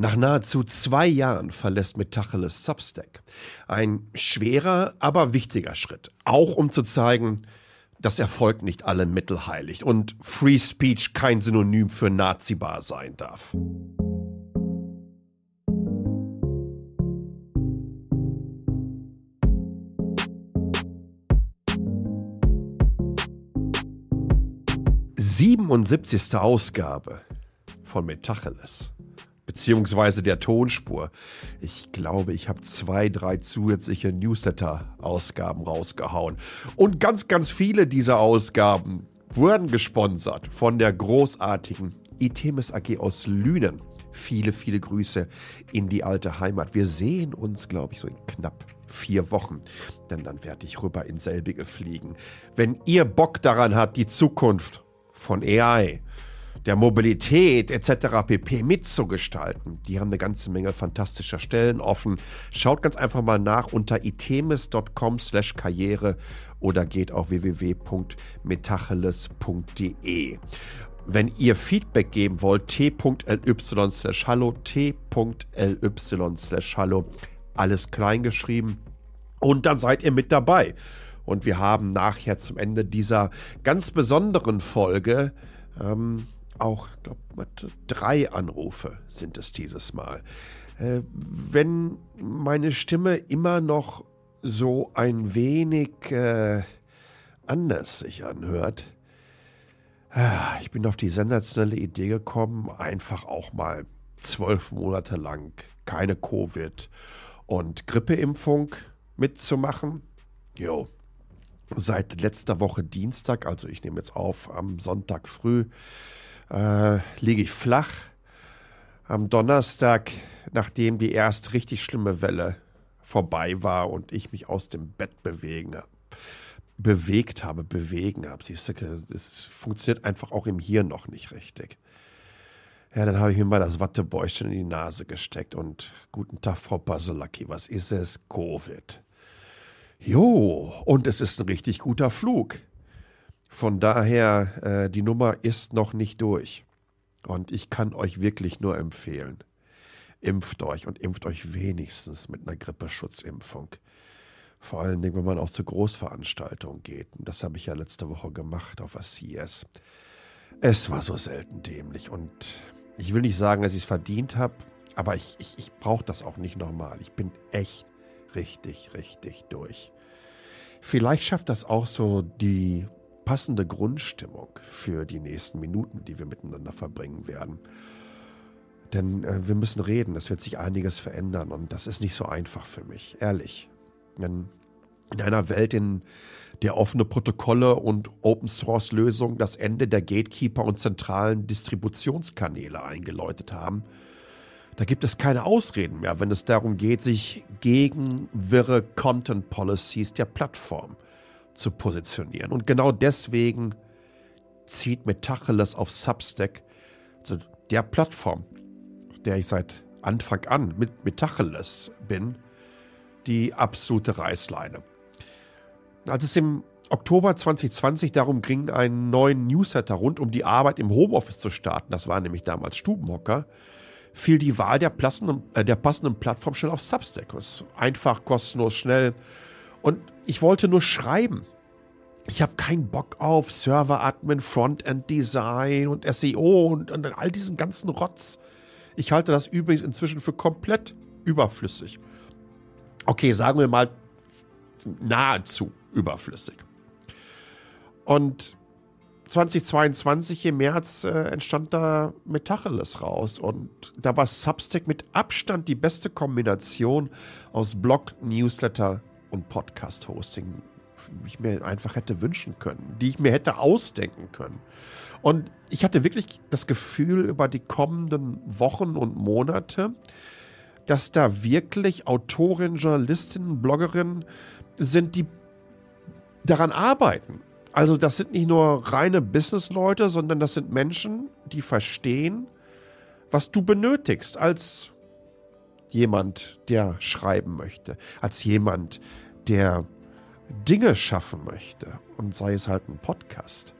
Nach nahezu zwei Jahren verlässt Metacheles Substack. Ein schwerer, aber wichtiger Schritt. Auch um zu zeigen, dass Erfolg nicht alle Mittel heiligt und Free Speech kein Synonym für Nazibar sein darf. Siebenundsiebzigste Ausgabe von Metacheles beziehungsweise der Tonspur. Ich glaube, ich habe zwei, drei zusätzliche Newsletter-Ausgaben rausgehauen. Und ganz, ganz viele dieser Ausgaben wurden gesponsert von der großartigen Itemis AG aus Lünen. Viele, viele Grüße in die alte Heimat. Wir sehen uns, glaube ich, so in knapp vier Wochen, denn dann werde ich rüber in selbige fliegen. Wenn ihr Bock daran habt, die Zukunft von AI der Mobilität etc. pp. mitzugestalten. Die haben eine ganze Menge fantastischer Stellen offen. Schaut ganz einfach mal nach unter itemis.com slash karriere oder geht auf www.metacheles.de. Wenn ihr Feedback geben wollt, t.ly slash hallo, t.ly slash hallo, alles klein geschrieben. Und dann seid ihr mit dabei. Und wir haben nachher zum Ende dieser ganz besonderen Folge ähm, auch, glaube drei Anrufe sind es dieses Mal. Äh, wenn meine Stimme immer noch so ein wenig äh, anders sich anhört, äh, ich bin auf die sensationelle Idee gekommen, einfach auch mal zwölf Monate lang keine Covid und Grippeimpfung mitzumachen. Jo. Seit letzter Woche Dienstag, also ich nehme jetzt auf am Sonntag früh, äh, liege ich flach. Am Donnerstag, nachdem die erst richtig schlimme Welle vorbei war und ich mich aus dem Bett bewegen habe, bewegt habe, bewegen habe. Siehst du, es funktioniert einfach auch im Hirn noch nicht richtig. Ja, dann habe ich mir mal das Wattebäuschen in die Nase gesteckt und guten Tag, Frau Baselacki, was ist es? Covid. Jo, und es ist ein richtig guter Flug. Von daher, äh, die Nummer ist noch nicht durch. Und ich kann euch wirklich nur empfehlen, impft euch und impft euch wenigstens mit einer Grippeschutzimpfung. Vor allen Dingen, wenn man auch zu Großveranstaltungen geht. Und das habe ich ja letzte Woche gemacht auf der CS. Es war so selten dämlich. Und ich will nicht sagen, dass ich es verdient habe, aber ich, ich, ich brauche das auch nicht nochmal. Ich bin echt richtig, richtig durch. Vielleicht schafft das auch so die passende Grundstimmung für die nächsten Minuten, die wir miteinander verbringen werden. Denn äh, wir müssen reden, es wird sich einiges verändern und das ist nicht so einfach für mich, ehrlich. Denn in einer Welt, in der offene Protokolle und Open Source Lösungen das Ende der Gatekeeper und zentralen Distributionskanäle eingeläutet haben, da gibt es keine Ausreden mehr, wenn es darum geht, sich gegen wirre Content Policies der Plattform zu positionieren. Und genau deswegen zieht Metacheles auf Substack, also der Plattform, auf der ich seit Anfang an mit Metacheles bin, die absolute Reißleine. Als es im Oktober 2020 darum ging, einen neuen Newsletter rund um die Arbeit im Homeoffice zu starten, das war nämlich damals Stubenhocker, fiel die Wahl der, passenden, äh, der passenden Plattform schnell auf Substack. Einfach, kostenlos, schnell und ich wollte nur schreiben. Ich habe keinen Bock auf Server-Admin, Frontend-Design und SEO und, und all diesen ganzen Rotz. Ich halte das übrigens inzwischen für komplett überflüssig. Okay, sagen wir mal nahezu überflüssig. Und 2022 im März äh, entstand da Metacheles raus und da war Substack mit Abstand die beste Kombination aus Blog, Newsletter, und Podcast-Hosting, ich mir einfach hätte wünschen können, die ich mir hätte ausdenken können. Und ich hatte wirklich das Gefühl über die kommenden Wochen und Monate, dass da wirklich Autorinnen, Journalistinnen, Bloggerinnen sind, die daran arbeiten. Also das sind nicht nur reine Businessleute, sondern das sind Menschen, die verstehen, was du benötigst als jemand, der schreiben möchte, als jemand, der Dinge schaffen möchte und sei es halt ein Podcast.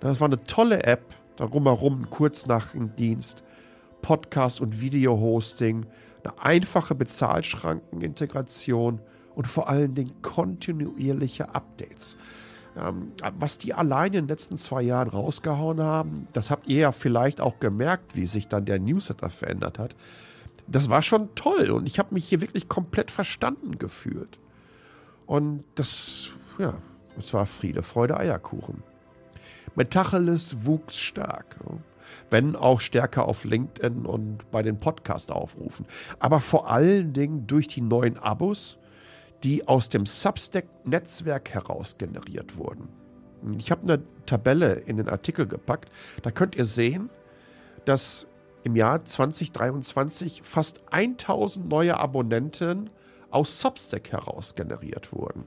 Das war eine tolle App, darum herum kurz nach dem Dienst. Podcast- und Video-Hosting, eine einfache Bezahlschrankenintegration und vor allen Dingen kontinuierliche Updates. Ähm, was die alleine in den letzten zwei Jahren rausgehauen haben, das habt ihr ja vielleicht auch gemerkt, wie sich dann der Newsletter verändert hat. Das war schon toll und ich habe mich hier wirklich komplett verstanden gefühlt. Und das, ja, es war Friede, Freude, Eierkuchen. Metacheles wuchs stark. Wenn auch stärker auf LinkedIn und bei den Podcast-Aufrufen. Aber vor allen Dingen durch die neuen Abos, die aus dem Substack-Netzwerk heraus generiert wurden. Ich habe eine Tabelle in den Artikel gepackt. Da könnt ihr sehen, dass im Jahr 2023 fast 1000 neue Abonnenten aus Substack heraus generiert wurden.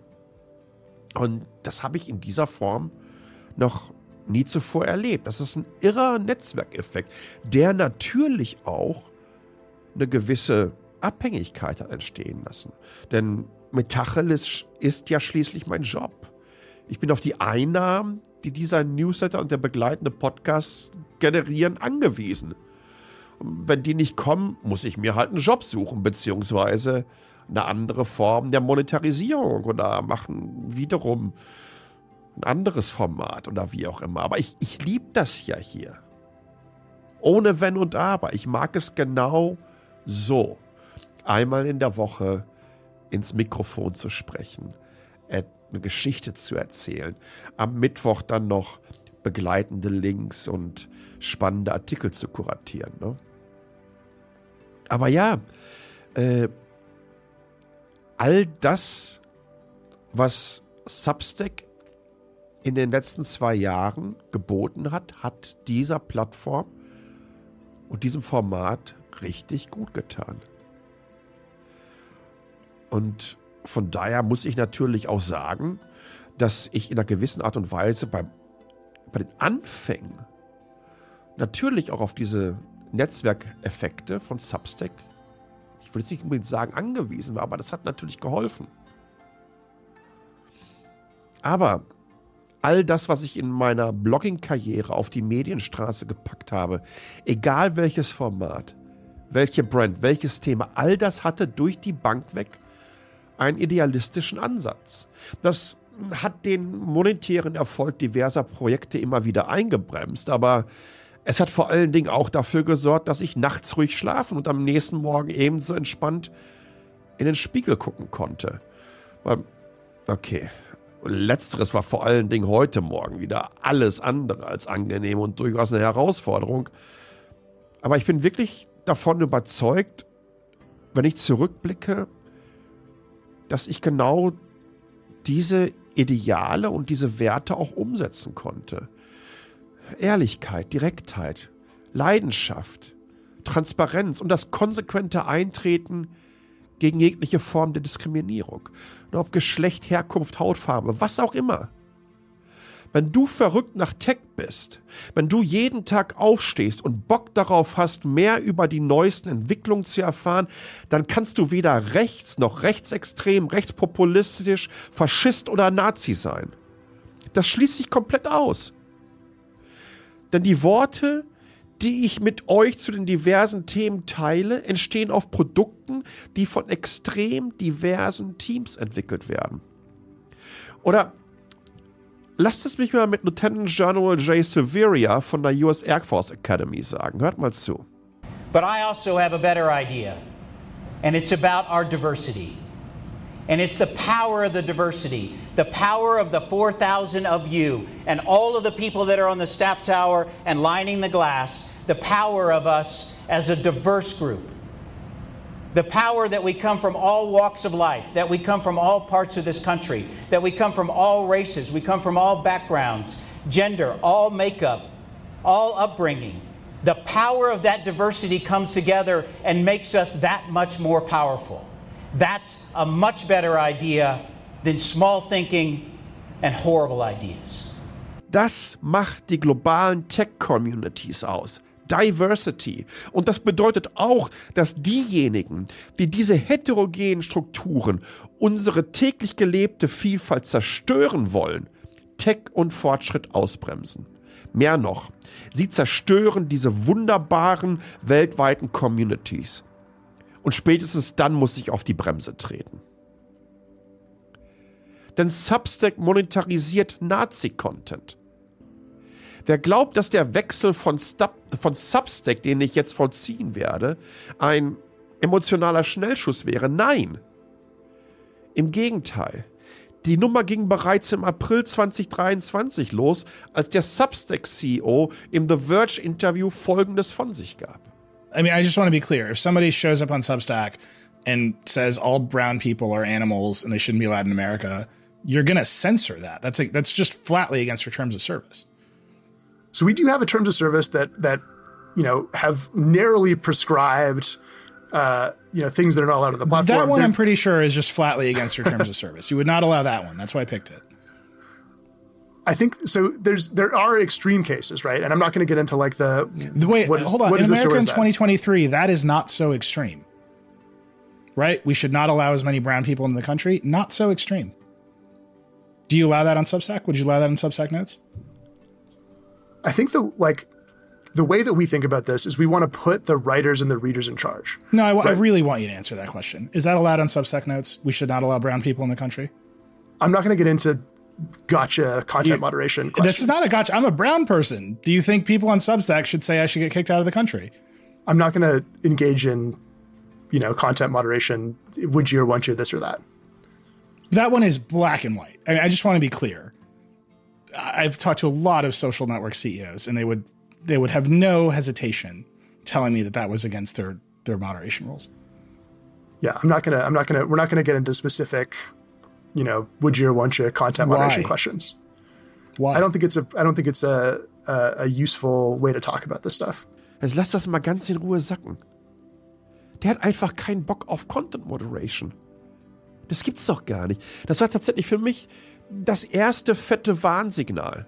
Und das habe ich in dieser Form noch nie zuvor erlebt. Das ist ein irrer Netzwerkeffekt, der natürlich auch eine gewisse Abhängigkeit hat entstehen lassen. Denn Metacheles ist ja schließlich mein Job. Ich bin auf die Einnahmen, die dieser Newsletter und der begleitende Podcast generieren, angewiesen. Wenn die nicht kommen, muss ich mir halt einen Job suchen, beziehungsweise eine andere Form der Monetarisierung oder machen wiederum ein anderes Format oder wie auch immer. Aber ich, ich liebe das ja hier. Ohne Wenn und Aber. Ich mag es genau so. Einmal in der Woche ins Mikrofon zu sprechen, eine Geschichte zu erzählen. Am Mittwoch dann noch begleitende Links und spannende Artikel zu kuratieren. Ne? Aber ja, äh, all das, was Substack in den letzten zwei Jahren geboten hat, hat dieser Plattform und diesem Format richtig gut getan. Und von daher muss ich natürlich auch sagen, dass ich in einer gewissen Art und Weise beim, bei den Anfängen natürlich auch auf diese Netzwerkeffekte von Substack ich will jetzt nicht unbedingt sagen angewiesen war, aber das hat natürlich geholfen. Aber all das, was ich in meiner Blogging-Karriere auf die Medienstraße gepackt habe, egal welches Format, welche Brand, welches Thema, all das hatte durch die Bank weg einen idealistischen Ansatz. Das hat den monetären Erfolg diverser Projekte immer wieder eingebremst, aber es hat vor allen Dingen auch dafür gesorgt, dass ich nachts ruhig schlafen und am nächsten Morgen ebenso entspannt in den Spiegel gucken konnte. Okay. Letzteres war vor allen Dingen heute Morgen wieder alles andere als angenehm und durchaus eine Herausforderung. Aber ich bin wirklich davon überzeugt, wenn ich zurückblicke, dass ich genau diese Ideale und diese Werte auch umsetzen konnte. Ehrlichkeit, Direktheit, Leidenschaft, Transparenz und das konsequente Eintreten gegen jegliche Form der Diskriminierung. Und ob Geschlecht, Herkunft, Hautfarbe, was auch immer. Wenn du verrückt nach Tech bist, wenn du jeden Tag aufstehst und Bock darauf hast, mehr über die neuesten Entwicklungen zu erfahren, dann kannst du weder rechts noch rechtsextrem, rechtspopulistisch, Faschist oder Nazi sein. Das schließt sich komplett aus. Denn die Worte, die ich mit euch zu den diversen Themen teile, entstehen auf Produkten, die von extrem diversen Teams entwickelt werden. Oder lasst es mich mal mit Lieutenant General Jay Severia von der US Air Force Academy sagen. Hört mal zu. But I also have a better idea. And it's about our diversity. And it's the power of the diversity, the power of the 4,000 of you, and all of the people that are on the staff tower and lining the glass, the power of us as a diverse group. The power that we come from all walks of life, that we come from all parts of this country, that we come from all races, we come from all backgrounds, gender, all makeup, all upbringing. The power of that diversity comes together and makes us that much more powerful. That's a much better idea than small thinking and horrible ideas. Das macht die globalen Tech-Communities aus. Diversity. Und das bedeutet auch, dass diejenigen, die diese heterogenen Strukturen, unsere täglich gelebte Vielfalt zerstören wollen, Tech und Fortschritt ausbremsen. Mehr noch, sie zerstören diese wunderbaren weltweiten Communities. Und spätestens dann muss ich auf die Bremse treten. Denn Substack monetarisiert Nazi-Content. Wer glaubt, dass der Wechsel von, Stub, von Substack, den ich jetzt vollziehen werde, ein emotionaler Schnellschuss wäre, nein. Im Gegenteil. Die Nummer ging bereits im April 2023 los, als der Substack-CEO im The Verge-Interview Folgendes von sich gab. I mean, I just want to be clear. If somebody shows up on Substack and says all brown people are animals and they shouldn't be allowed in America, you're going to censor that. That's a, that's just flatly against your terms of service. So we do have a terms of service that that you know have narrowly prescribed uh, you know things that are not allowed on the platform. That one, They're- I'm pretty sure, is just flatly against your terms of service. You would not allow that one. That's why I picked it. I think so. There's there are extreme cases, right? And I'm not going to get into like the The way, what is- hold on. what In America in is that? 2023, that is not so extreme. Right? We should not allow as many brown people in the country. Not so extreme. Do you allow that on Substack? Would you allow that on Substack notes? I think the like the way that we think about this is we want to put the writers and the readers in charge. No, I, I really want you to answer that question. Is that allowed on Substack notes? We should not allow brown people in the country. I'm not going to get into gotcha content moderation questions. This is not a gotcha. I'm a brown person. Do you think people on Substack should say I should get kicked out of the country? I'm not going to engage in you know content moderation. Would you or want you this or that? That one is black and white. I, I just want to be clear. I've talked to a lot of social network CEOs, and they would they would have no hesitation telling me that that was against their their moderation rules. Yeah, I'm not gonna. I'm not gonna. We're not gonna get into specific, you know, would you or want you content moderation Why? questions. Why? I don't think it's a. I don't think it's a, a a useful way to talk about this stuff. Jetzt lass das mal ganz in Ruhe sacken. Der hat einfach keinen Bock auf Content Moderation. Das gibt's doch gar nicht. Das war tatsächlich für mich das erste fette Warnsignal.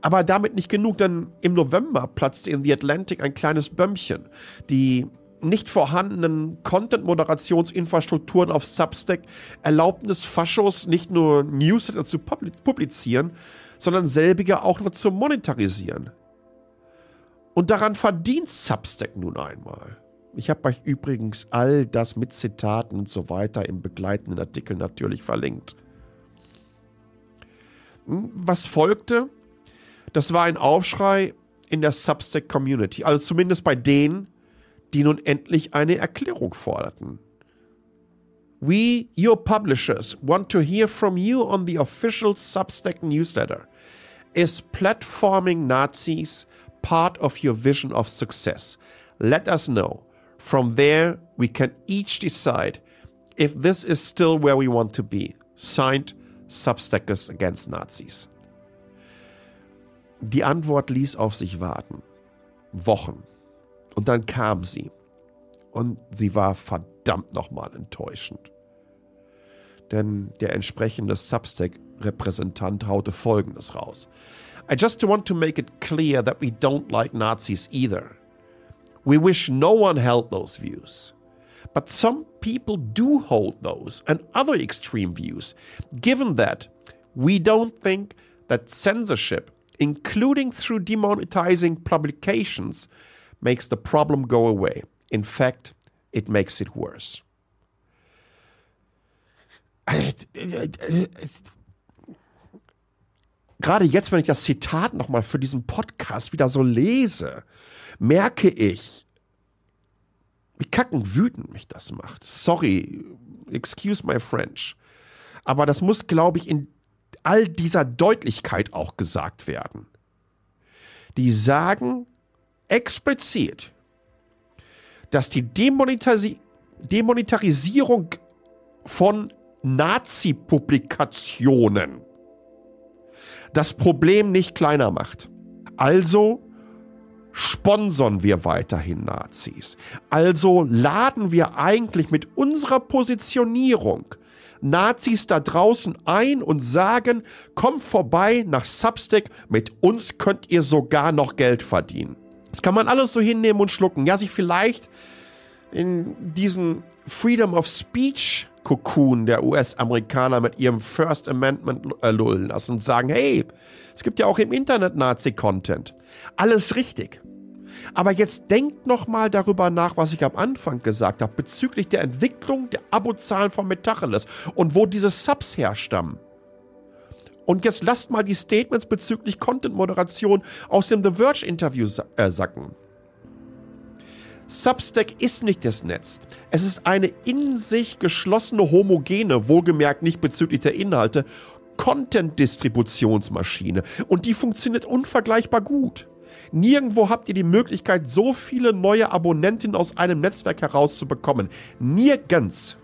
Aber damit nicht genug, denn im November platzte in The Atlantic ein kleines Bömmchen. Die nicht vorhandenen Content-Moderationsinfrastrukturen auf Substack erlaubten es Faschos nicht nur Newsletter zu publi- publizieren, sondern selbige auch noch zu monetarisieren. Und daran verdient Substack nun einmal. Ich habe euch übrigens all das mit Zitaten und so weiter im begleitenden Artikel natürlich verlinkt. Hm, Was folgte? Das war ein Aufschrei in der Substack-Community, also zumindest bei denen, die nun endlich eine Erklärung forderten. We, your publishers, want to hear from you on the official Substack newsletter. Is platforming Nazis part of your vision of success? Let us know. From there, we can each decide if this is still where we want to be. Signed, Substackers Against Nazis. Die Antwort ließ auf sich warten. Wochen. Und dann kam sie. Und sie war verdammt nochmal enttäuschend. Denn der entsprechende Substack-Repräsentant haute Folgendes raus. I just want to make it clear that we don't like Nazis either. We wish no one held those views. But some people do hold those and other extreme views, given that we don't think that censorship, including through demonetizing publications, makes the problem go away. In fact, it makes it worse. Gerade jetzt, wenn ich das Zitat nochmal für diesen Podcast wieder so lese, merke ich, wie kacken wütend mich das macht. Sorry, excuse my French. Aber das muss, glaube ich, in all dieser Deutlichkeit auch gesagt werden. Die sagen explizit, dass die Demonetari Demonetarisierung von Nazi-Publikationen das Problem nicht kleiner macht. Also sponsern wir weiterhin Nazis. Also laden wir eigentlich mit unserer Positionierung Nazis da draußen ein und sagen, kommt vorbei nach Substack, mit uns könnt ihr sogar noch Geld verdienen. Das kann man alles so hinnehmen und schlucken. Ja, sich vielleicht in diesen Freedom of Speech Cocoon der US-Amerikaner mit ihrem First Amendment äh, lullen lassen und sagen, hey, es gibt ja auch im Internet Nazi-Content. Alles richtig. Aber jetzt denkt noch mal darüber nach, was ich am Anfang gesagt habe, bezüglich der Entwicklung der Abozahlen von Metacheles und wo diese Subs herstammen. Und jetzt lasst mal die Statements bezüglich Content-Moderation aus dem The Verge-Interview äh, sacken. Substack ist nicht das Netz. Es ist eine in sich geschlossene, homogene, wohlgemerkt nicht bezüglich der Inhalte, Content-Distributionsmaschine. Und die funktioniert unvergleichbar gut. Nirgendwo habt ihr die Möglichkeit, so viele neue Abonnentinnen aus einem Netzwerk herauszubekommen. Nirgends.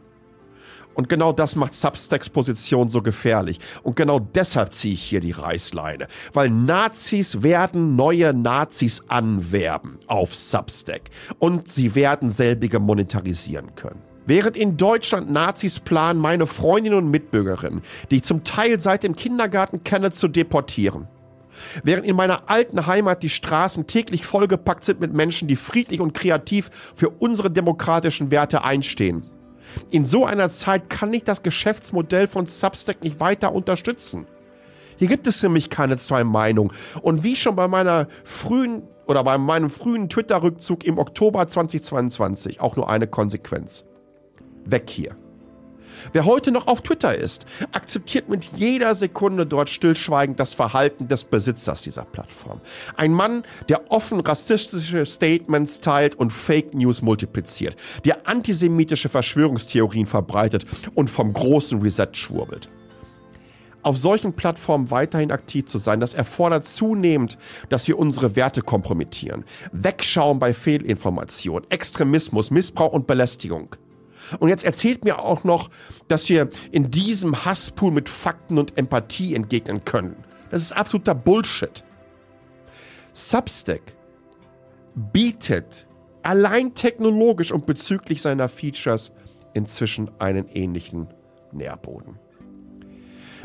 Und genau das macht Substacks Position so gefährlich. Und genau deshalb ziehe ich hier die Reißleine. Weil Nazis werden neue Nazis anwerben auf Substack. Und sie werden selbige monetarisieren können. Während in Deutschland Nazis planen, meine Freundinnen und Mitbürgerinnen, die ich zum Teil seit dem Kindergarten kenne, zu deportieren. Während in meiner alten Heimat die Straßen täglich vollgepackt sind mit Menschen, die friedlich und kreativ für unsere demokratischen Werte einstehen in so einer Zeit kann ich das Geschäftsmodell von Substack nicht weiter unterstützen. Hier gibt es nämlich keine zwei Meinungen. Und wie schon bei meiner frühen oder bei meinem frühen Twitter-Rückzug im Oktober 2022 auch nur eine Konsequenz. Weg hier. Wer heute noch auf Twitter ist, akzeptiert mit jeder Sekunde dort stillschweigend das Verhalten des Besitzers dieser Plattform. Ein Mann, der offen rassistische Statements teilt und Fake News multipliziert, der antisemitische Verschwörungstheorien verbreitet und vom großen Reset schwurbelt auf solchen Plattformen weiterhin aktiv zu sein, das erfordert zunehmend, dass wir unsere Werte kompromittieren. Wegschauen bei Fehlinformation, Extremismus, Missbrauch und Belästigung. Und jetzt erzählt mir auch noch, dass wir in diesem Hasspool mit Fakten und Empathie entgegnen können. Das ist absoluter Bullshit. Substack bietet allein technologisch und bezüglich seiner Features inzwischen einen ähnlichen Nährboden.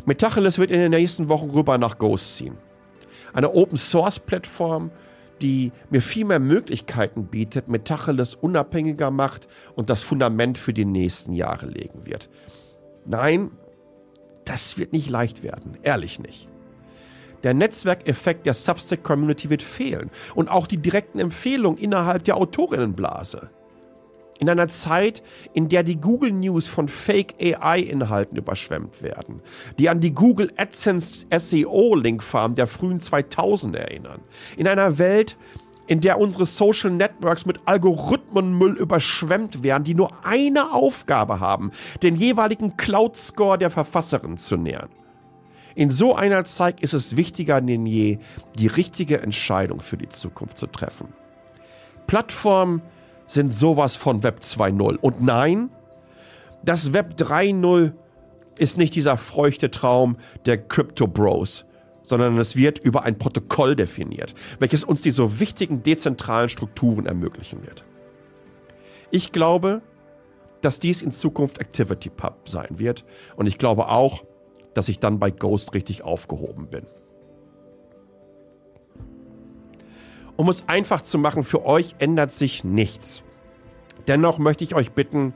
Metacheles wird in den nächsten Wochen rüber nach Ghost ziehen. Eine Open Source Plattform, die mir viel mehr Möglichkeiten bietet, Metacheles unabhängiger macht und das Fundament für die nächsten Jahre legen wird. Nein, das wird nicht leicht werden, ehrlich nicht. Der Netzwerkeffekt der Substack-Community wird fehlen und auch die direkten Empfehlungen innerhalb der Autorinnenblase. In einer Zeit, in der die Google News von Fake AI-Inhalten überschwemmt werden, die an die Google AdSense SEO-Linkfarm der frühen 2000 erinnern. In einer Welt, in der unsere Social Networks mit Algorithmenmüll überschwemmt werden, die nur eine Aufgabe haben, den jeweiligen Cloud-Score der Verfasserin zu nähern. In so einer Zeit ist es wichtiger denn je, die richtige Entscheidung für die Zukunft zu treffen. Plattformen, sind sowas von Web 2.0. Und nein, das Web 3.0 ist nicht dieser feuchte Traum der Crypto Bros, sondern es wird über ein Protokoll definiert, welches uns die so wichtigen dezentralen Strukturen ermöglichen wird. Ich glaube, dass dies in Zukunft ActivityPub sein wird und ich glaube auch, dass ich dann bei Ghost richtig aufgehoben bin. Um es einfach zu machen, für euch ändert sich nichts. Dennoch möchte ich euch bitten,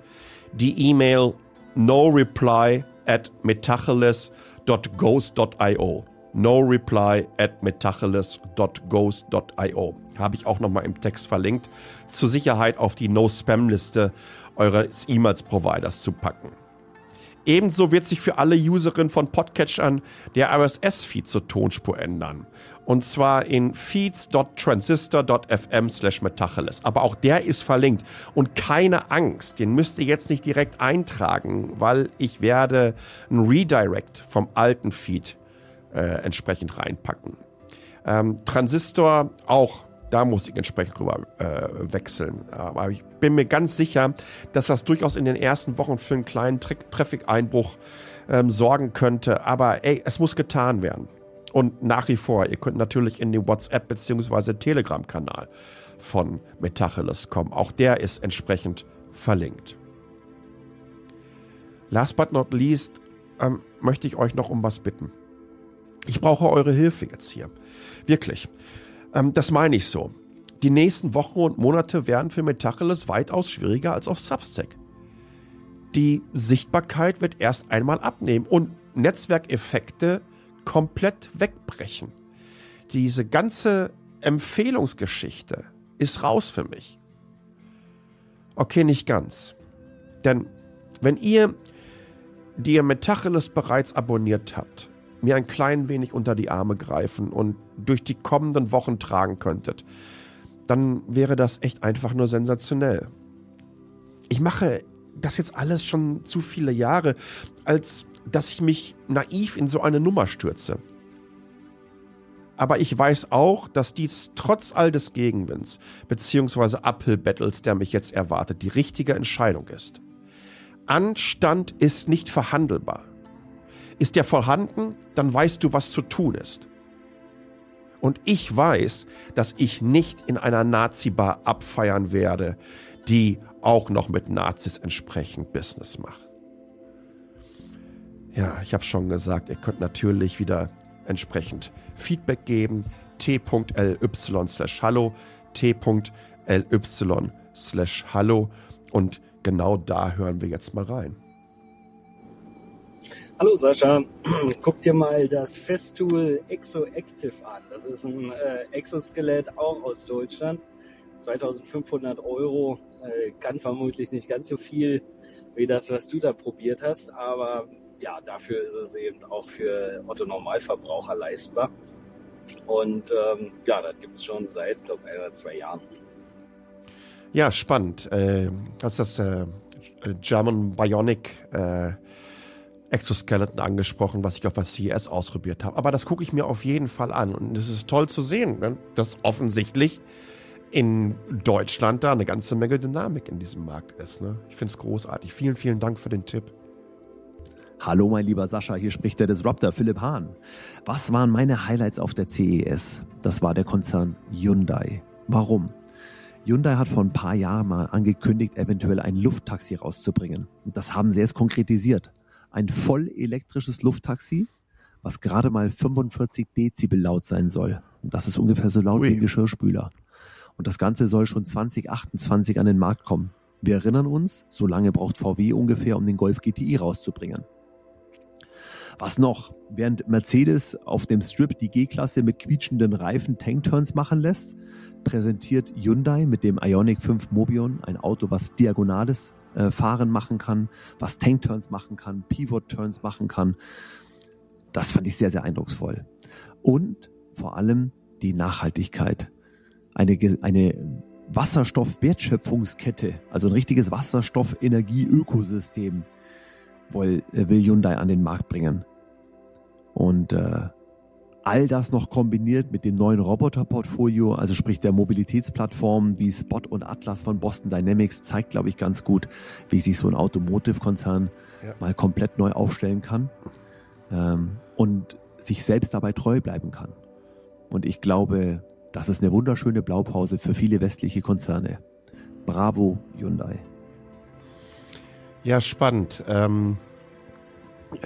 die E-Mail no reply at metacheles.ghost.io no reply at metacheles.ghost.io habe ich auch nochmal im Text verlinkt, zur Sicherheit auf die No-Spam-Liste eures E-Mails-Providers zu packen. Ebenso wird sich für alle Userinnen von Podcatchern der RSS-Feed zur Tonspur ändern. Und zwar in feeds.transistor.fm slash metacheles. Aber auch der ist verlinkt. Und keine Angst, den müsst ihr jetzt nicht direkt eintragen, weil ich werde ein Redirect vom alten Feed äh, entsprechend reinpacken. Ähm, Transistor auch da muss ich entsprechend rüber äh, wechseln. Aber ich bin mir ganz sicher, dass das durchaus in den ersten Wochen für einen kleinen Traffic-Einbruch ähm, sorgen könnte. Aber ey, es muss getan werden. Und nach wie vor, ihr könnt natürlich in den WhatsApp- bzw. Telegram-Kanal von Metacheles kommen. Auch der ist entsprechend verlinkt. Last but not least ähm, möchte ich euch noch um was bitten. Ich brauche eure Hilfe jetzt hier. Wirklich. Ähm, das meine ich so. Die nächsten Wochen und Monate werden für Metacheles weitaus schwieriger als auf Substack. die Sichtbarkeit wird erst einmal abnehmen und Netzwerkeffekte komplett wegbrechen. Diese ganze Empfehlungsgeschichte ist raus für mich. Okay, nicht ganz. Denn wenn ihr, die ihr Metacheles bereits abonniert habt, mir ein klein wenig unter die Arme greifen und durch die kommenden Wochen tragen könntet, dann wäre das echt einfach nur sensationell. Ich mache das jetzt alles schon zu viele Jahre, als dass ich mich naiv in so eine Nummer stürze. Aber ich weiß auch, dass dies trotz all des Gegenwinds bzw. Uphill-Battles, der mich jetzt erwartet, die richtige Entscheidung ist. Anstand ist nicht verhandelbar. Ist der vorhanden, dann weißt du, was zu tun ist. Und ich weiß, dass ich nicht in einer Nazi-Bar abfeiern werde, die auch noch mit Nazis entsprechend Business macht. Ja, ich habe schon gesagt, ihr könnt natürlich wieder entsprechend Feedback geben. t.ly slash hallo, t.ly slash hallo und genau da hören wir jetzt mal rein. Hallo Sascha, guck dir mal das Festool Exoactive an. Das ist ein äh, Exoskelett auch aus Deutschland. 2500 Euro, äh, kann vermutlich nicht ganz so viel wie das, was du da probiert hast, aber ja, dafür ist es eben auch für Otto Normalverbraucher leistbar. Und ähm, ja, das gibt es schon seit, glaube ich, ein oder zwei Jahren. Ja, spannend. Äh, hast das äh, German Bionic äh, Exoskeleton angesprochen, was ich auf der CES ausprobiert habe. Aber das gucke ich mir auf jeden Fall an. Und es ist toll zu sehen, ne? dass offensichtlich in Deutschland da eine ganze Menge Dynamik in diesem Markt ist. Ne? Ich finde es großartig. Vielen, vielen Dank für den Tipp. Hallo mein lieber Sascha, hier spricht der Disruptor Philipp Hahn. Was waren meine Highlights auf der CES? Das war der Konzern Hyundai. Warum? Hyundai hat vor ein paar Jahren mal angekündigt, eventuell ein Lufttaxi rauszubringen. Und das haben sie jetzt konkretisiert. Ein voll elektrisches Lufttaxi, was gerade mal 45 Dezibel laut sein soll. Das ist ungefähr so laut Ui. wie ein Geschirrspüler. Und das Ganze soll schon 2028 an den Markt kommen. Wir erinnern uns, so lange braucht VW ungefähr, um den Golf GTI rauszubringen. Was noch? Während Mercedes auf dem Strip die G-Klasse mit quietschenden Reifen Tankturns machen lässt, präsentiert Hyundai mit dem Ioniq 5 Mobion ein Auto, was diagonales äh, Fahren machen kann, was Tankturns machen kann, Pivot-Turns machen kann. Das fand ich sehr, sehr eindrucksvoll. Und vor allem die Nachhaltigkeit. Eine, eine Wasserstoffwertschöpfungskette, also ein richtiges Wasserstoffenergie-Ökosystem will, äh, will Hyundai an den Markt bringen. Und äh, all das noch kombiniert mit dem neuen Roboter-Portfolio, also sprich der Mobilitätsplattform wie Spot und Atlas von Boston Dynamics, zeigt, glaube ich, ganz gut, wie sich so ein Automotive-Konzern ja. mal komplett neu aufstellen kann ähm, und sich selbst dabei treu bleiben kann. Und ich glaube, das ist eine wunderschöne Blaupause für viele westliche Konzerne. Bravo, Hyundai. Ja, spannend. Ähm,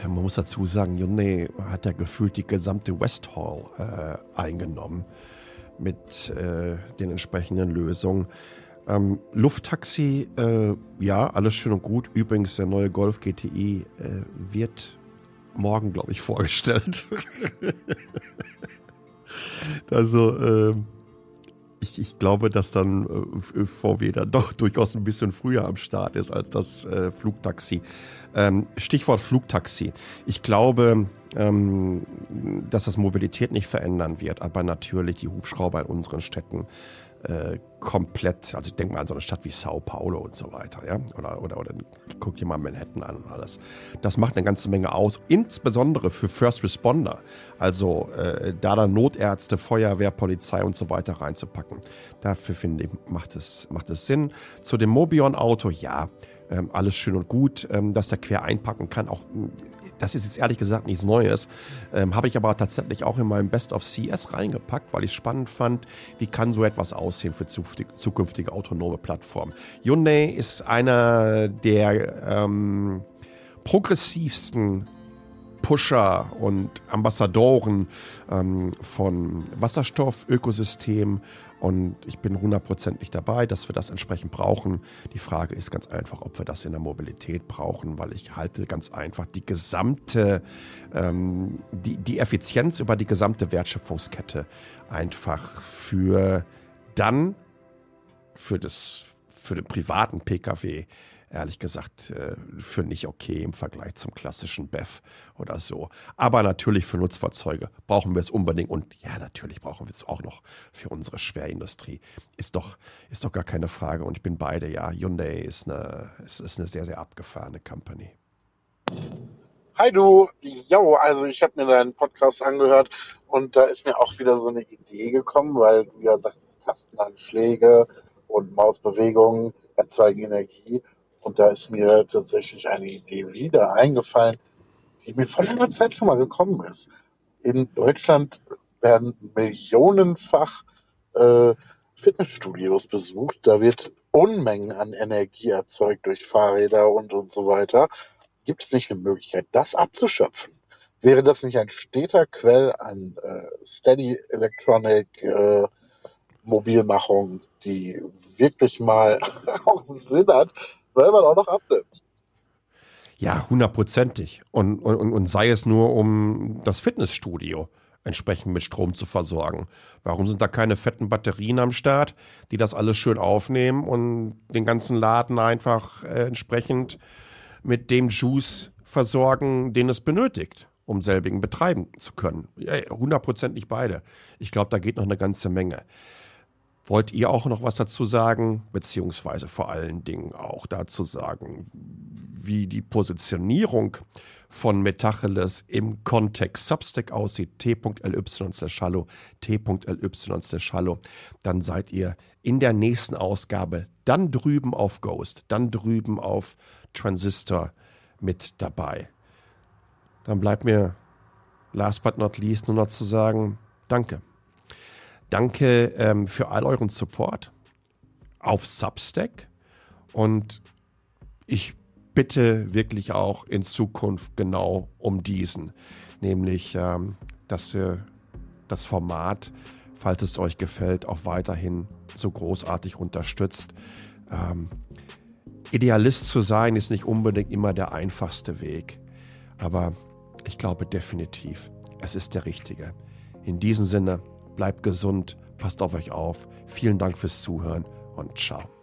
man muss dazu sagen, Hyundai hat ja gefühlt die gesamte West Hall äh, eingenommen mit äh, den entsprechenden Lösungen. Ähm, Lufttaxi, äh, ja, alles schön und gut. Übrigens, der neue Golf GTI äh, wird morgen, glaube ich, vorgestellt. also, ähm, ich, ich, glaube, dass dann äh, VW dann doch durchaus ein bisschen früher am Start ist als das äh, Flugtaxi. Ähm, Stichwort Flugtaxi. Ich glaube, ähm, dass das Mobilität nicht verändern wird, aber natürlich die Hubschrauber in unseren Städten äh, komplett, also ich denke mal an so eine Stadt wie Sao Paulo und so weiter, ja, oder, oder, oder guck dir mal Manhattan an und alles. Das macht eine ganze Menge aus, insbesondere für First Responder, also äh, da dann Notärzte, Feuerwehr, Polizei und so weiter reinzupacken. Dafür finde ich, macht es, macht es Sinn. Zu dem Mobion-Auto, ja, ähm, alles schön und gut, ähm, dass der quer einpacken kann, auch das ist jetzt ehrlich gesagt nichts Neues. Ähm, Habe ich aber tatsächlich auch in meinem Best of CS reingepackt, weil ich spannend fand, wie kann so etwas aussehen für zukünftige, zukünftige autonome Plattformen. Hyundai ist einer der ähm, progressivsten Pusher und Ambassadoren ähm, von Wasserstoff, Ökosystem und ich bin hundertprozentig dabei, dass wir das entsprechend brauchen. Die Frage ist ganz einfach, ob wir das in der Mobilität brauchen, weil ich halte ganz einfach die gesamte, ähm, die, die Effizienz über die gesamte Wertschöpfungskette einfach für dann, für, das, für den privaten Pkw ehrlich gesagt äh, für nicht okay im Vergleich zum klassischen BEF oder so. Aber natürlich für Nutzfahrzeuge brauchen wir es unbedingt und ja, natürlich brauchen wir es auch noch für unsere Schwerindustrie. Ist doch, ist doch gar keine Frage und ich bin beide, ja. Hyundai ist eine, ist, ist eine sehr, sehr abgefahrene Company. Hi du, jo, also ich habe mir deinen Podcast angehört und da ist mir auch wieder so eine Idee gekommen, weil du ja sagtest, Tastenanschläge und Mausbewegungen erzeugen Energie. Und da ist mir tatsächlich eine Idee wieder eingefallen, die mir vor langer Zeit schon mal gekommen ist. In Deutschland werden millionenfach äh, Fitnessstudios besucht. Da wird Unmengen an Energie erzeugt durch Fahrräder und, und so weiter. Gibt es nicht eine Möglichkeit, das abzuschöpfen? Wäre das nicht ein steter Quell an äh, Steady Electronic äh, Mobilmachung, die wirklich mal auch Sinn hat, man auch noch abnimmt. Ja, hundertprozentig. Und, und, und sei es nur, um das Fitnessstudio entsprechend mit Strom zu versorgen. Warum sind da keine fetten Batterien am Start, die das alles schön aufnehmen und den ganzen Laden einfach äh, entsprechend mit dem Juice versorgen, den es benötigt, um selbigen betreiben zu können? Hundertprozentig beide. Ich glaube, da geht noch eine ganze Menge. Wollt ihr auch noch was dazu sagen, beziehungsweise vor allen Dingen auch dazu sagen, wie die Positionierung von Metacheles im Kontext Substack aussieht, t.ly slash hallo, t.ly slash hallo, dann seid ihr in der nächsten Ausgabe dann drüben auf Ghost, dann drüben auf Transistor mit dabei. Dann bleibt mir last but not least nur noch zu sagen, danke. Danke ähm, für all euren Support auf Substack und ich bitte wirklich auch in Zukunft genau um diesen, nämlich ähm, dass wir das Format, falls es euch gefällt, auch weiterhin so großartig unterstützt. Ähm, Idealist zu sein ist nicht unbedingt immer der einfachste Weg, aber ich glaube definitiv, es ist der richtige. In diesem Sinne, bleibt gesund, passt auf euch auf. Vielen Dank fürs Zuhören und ciao.